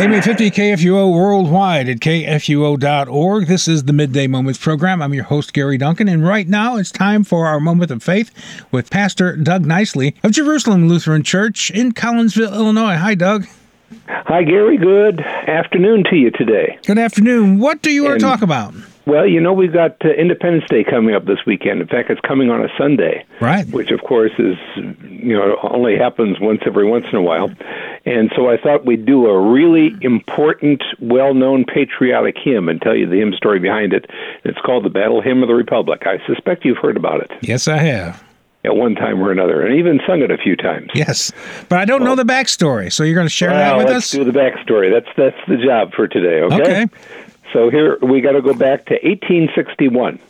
AM 850 KFUO worldwide at kfuo.org. This is the Midday Moments program. I'm your host, Gary Duncan, and right now it's time for our moment of faith with Pastor Doug Nicely of Jerusalem Lutheran Church in Collinsville, Illinois. Hi, Doug. Hi, Gary. Good afternoon to you today. Good afternoon. What do you want to talk about? Well, you know, we've got uh, Independence Day coming up this weekend. In fact, it's coming on a Sunday. Right. Which, of course, is, you know, only happens once every once in a while. And so I thought we'd do a really important, well known patriotic hymn and tell you the hymn story behind it. It's called the Battle Hymn of the Republic. I suspect you've heard about it. Yes, I have at one time or another, and even sung it a few times. Yes, but I don't well, know the backstory, so you're going to share well, that with let's us. Do the backstory. That's that's the job for today. Okay. Okay. So here we got to go back to 1861.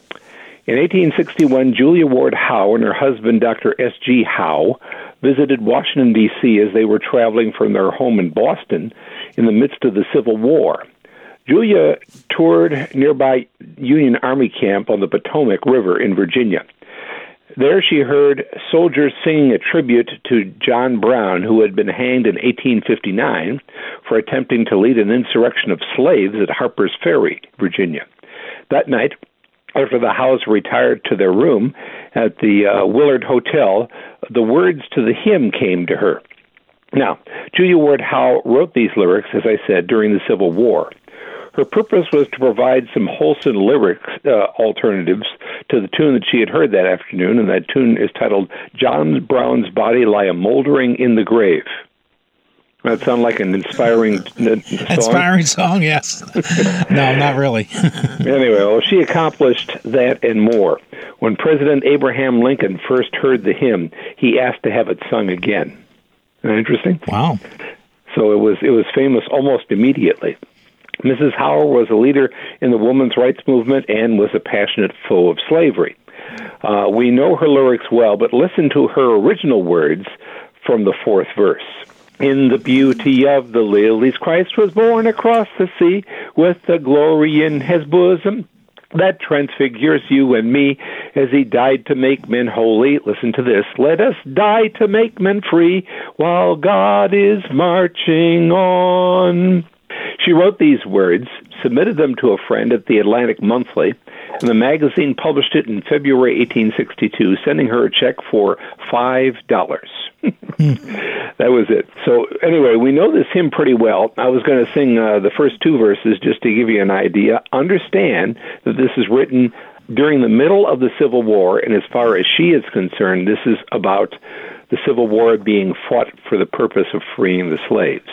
In 1861, Julia Ward Howe and her husband, Dr. S.G. Howe, visited Washington, D.C. as they were traveling from their home in Boston in the midst of the Civil War. Julia toured nearby Union Army camp on the Potomac River in Virginia. There she heard soldiers singing a tribute to John Brown, who had been hanged in 1859 for attempting to lead an insurrection of slaves at Harper's Ferry, Virginia. That night, after the Howes retired to their room at the uh, Willard Hotel, the words to the hymn came to her. Now, Julia Ward Howe wrote these lyrics, as I said, during the Civil War. Her purpose was to provide some wholesome lyrics uh, alternatives to the tune that she had heard that afternoon, and that tune is titled John Brown's Body Lie a Moldering in the Grave. That sound like an inspiring song? Inspiring song, yes. no, not really. anyway, well, she accomplished that and more. When President Abraham Lincoln first heard the hymn, he asked to have it sung again. Isn't that interesting? Wow. So it was it was famous almost immediately. Mrs. Howe was a leader in the women's rights movement and was a passionate foe of slavery. Uh, we know her lyrics well, but listen to her original words from the fourth verse. In the beauty of the lilies, Christ was born across the sea with the glory in his bosom that transfigures you and me as he died to make men holy. Listen to this. Let us die to make men free while God is marching on. She wrote these words, submitted them to a friend at the Atlantic Monthly, and the magazine published it in February 1862, sending her a check for five dollars. that was it. So anyway, we know this hymn pretty well. I was going to sing uh, the first two verses just to give you an idea. Understand that this is written during the middle of the Civil War, and as far as she is concerned, this is about the Civil War being fought for the purpose of freeing the slaves.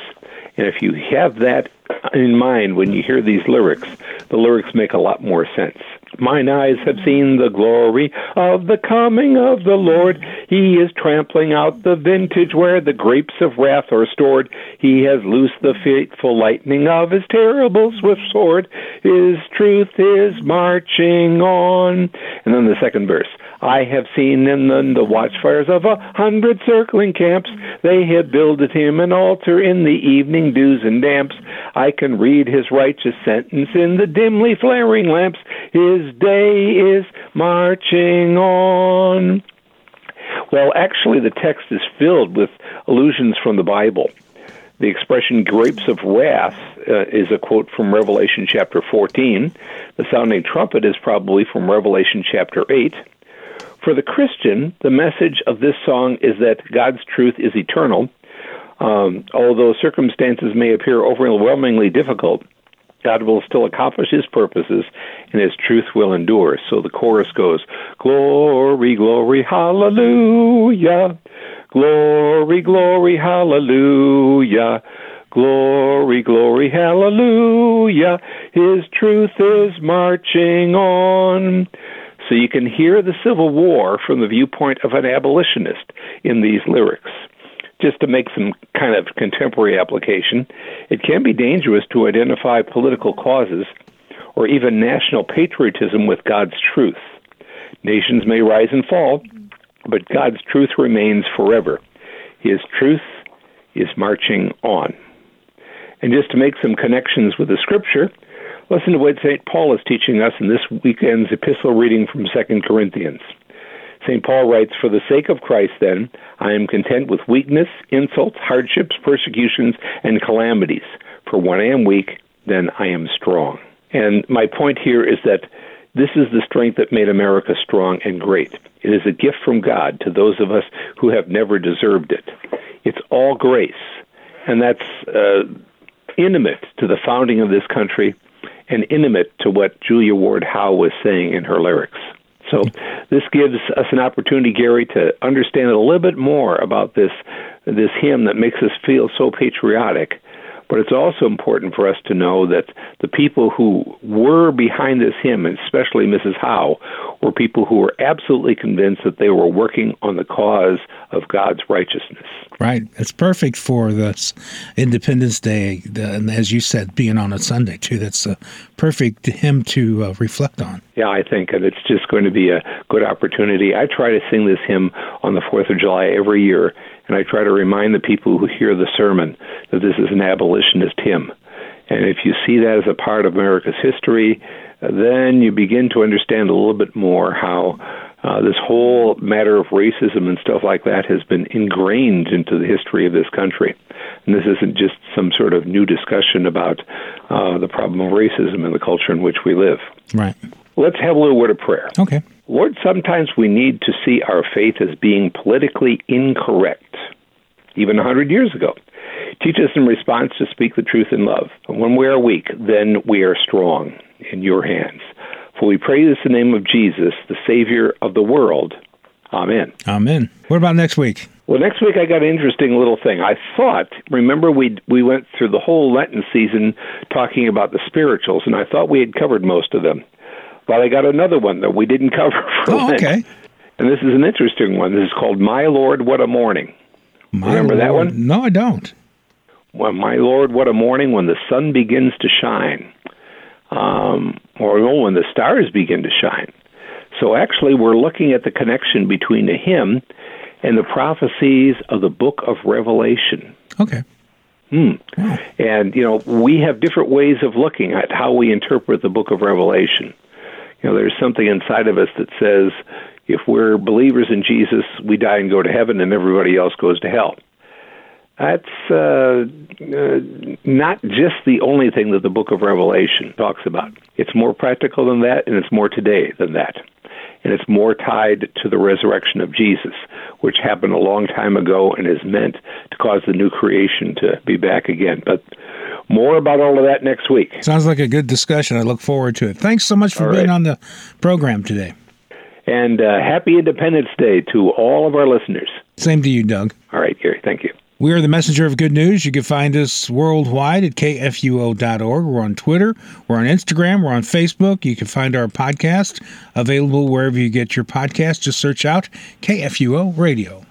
And if you have that in mind when you hear these lyrics, the lyrics make a lot more sense. Mine eyes have seen the glory of the coming of the Lord. He is trampling out the vintage where the grapes of wrath are stored. He has loosed the fateful lightning of his terrible swift sword. His truth is marching on. And then the second verse. I have seen in the, the watchfires of a hundred circling camps. They have builded him an altar in the evening dews and damps. I can read his righteous sentence in the dimly flaring lamps. His day is marching on. Well, actually, the text is filled with allusions from the Bible. The expression grapes of wrath uh, is a quote from Revelation chapter 14. The sounding trumpet is probably from Revelation chapter 8. For the Christian, the message of this song is that God's truth is eternal. Um, although circumstances may appear overwhelmingly difficult, God will still accomplish his purposes and his truth will endure. So the chorus goes, Glory, glory, hallelujah. Glory, glory, hallelujah. Glory, glory, hallelujah. His truth is marching on. So you can hear the Civil War from the viewpoint of an abolitionist in these lyrics. Just to make some kind of contemporary application, it can be dangerous to identify political causes or even national patriotism with God's truth. Nations may rise and fall, but God's truth remains forever. His truth is marching on. And just to make some connections with the scripture, Listen to what St. Paul is teaching us in this weekend's epistle reading from 2 Corinthians. St. Paul writes, For the sake of Christ, then, I am content with weakness, insults, hardships, persecutions, and calamities. For when I am weak, then I am strong. And my point here is that this is the strength that made America strong and great. It is a gift from God to those of us who have never deserved it. It's all grace, and that's uh, intimate to the founding of this country and intimate to what Julia Ward Howe was saying in her lyrics. So this gives us an opportunity, Gary, to understand a little bit more about this this hymn that makes us feel so patriotic but it's also important for us to know that the people who were behind this hymn, especially Mrs. Howe, were people who were absolutely convinced that they were working on the cause of God's righteousness. Right. It's perfect for this Independence Day, and as you said, being on a Sunday too. That's a perfect hymn to uh, reflect on. Yeah, I think, and it's just going to be a good opportunity. I try to sing this hymn on the Fourth of July every year, and I try to remind the people who hear the sermon that this is an abolitionist hymn. And if you see that as a part of America's history, then you begin to understand a little bit more how uh, this whole matter of racism and stuff like that has been ingrained into the history of this country. And this isn't just some sort of new discussion about uh, the problem of racism in the culture in which we live. Right. Let's have a little word of prayer. Okay. Lord, sometimes we need to see our faith as being politically incorrect, even a hundred years ago. Teach us in response to speak the truth in love. When we are weak, then we are strong in your hands. For we pray this in the name of Jesus, the Savior of the world. Amen. Amen. What about next week? Well, next week I got an interesting little thing. I thought, remember, we we went through the whole Lenten season talking about the spirituals, and I thought we had covered most of them. But I got another one that we didn't cover. For oh, okay. And this is an interesting one. This is called "My Lord, What a Morning." My remember Lord. that one? No, I don't. Well, my Lord, what a morning when the sun begins to shine, um, or when the stars begin to shine. So actually, we're looking at the connection between the hymn and the prophecies of the book of Revelation. Okay. Hmm. And, you know, we have different ways of looking at how we interpret the book of Revelation. You know, there's something inside of us that says if we're believers in Jesus, we die and go to heaven, and everybody else goes to hell. That's uh, uh, not just the only thing that the book of Revelation talks about. It's more practical than that, and it's more today than that. And it's more tied to the resurrection of Jesus, which happened a long time ago and is meant to cause the new creation to be back again. But more about all of that next week. Sounds like a good discussion. I look forward to it. Thanks so much for All being right. on the program today. And uh, happy Independence Day to all of our listeners. Same to you, Doug. All right, Gary. Thank you. We are the messenger of good news. You can find us worldwide at kfuo.org. We're on Twitter. We're on Instagram. We're on Facebook. You can find our podcast available wherever you get your podcast. Just search out KFUO Radio.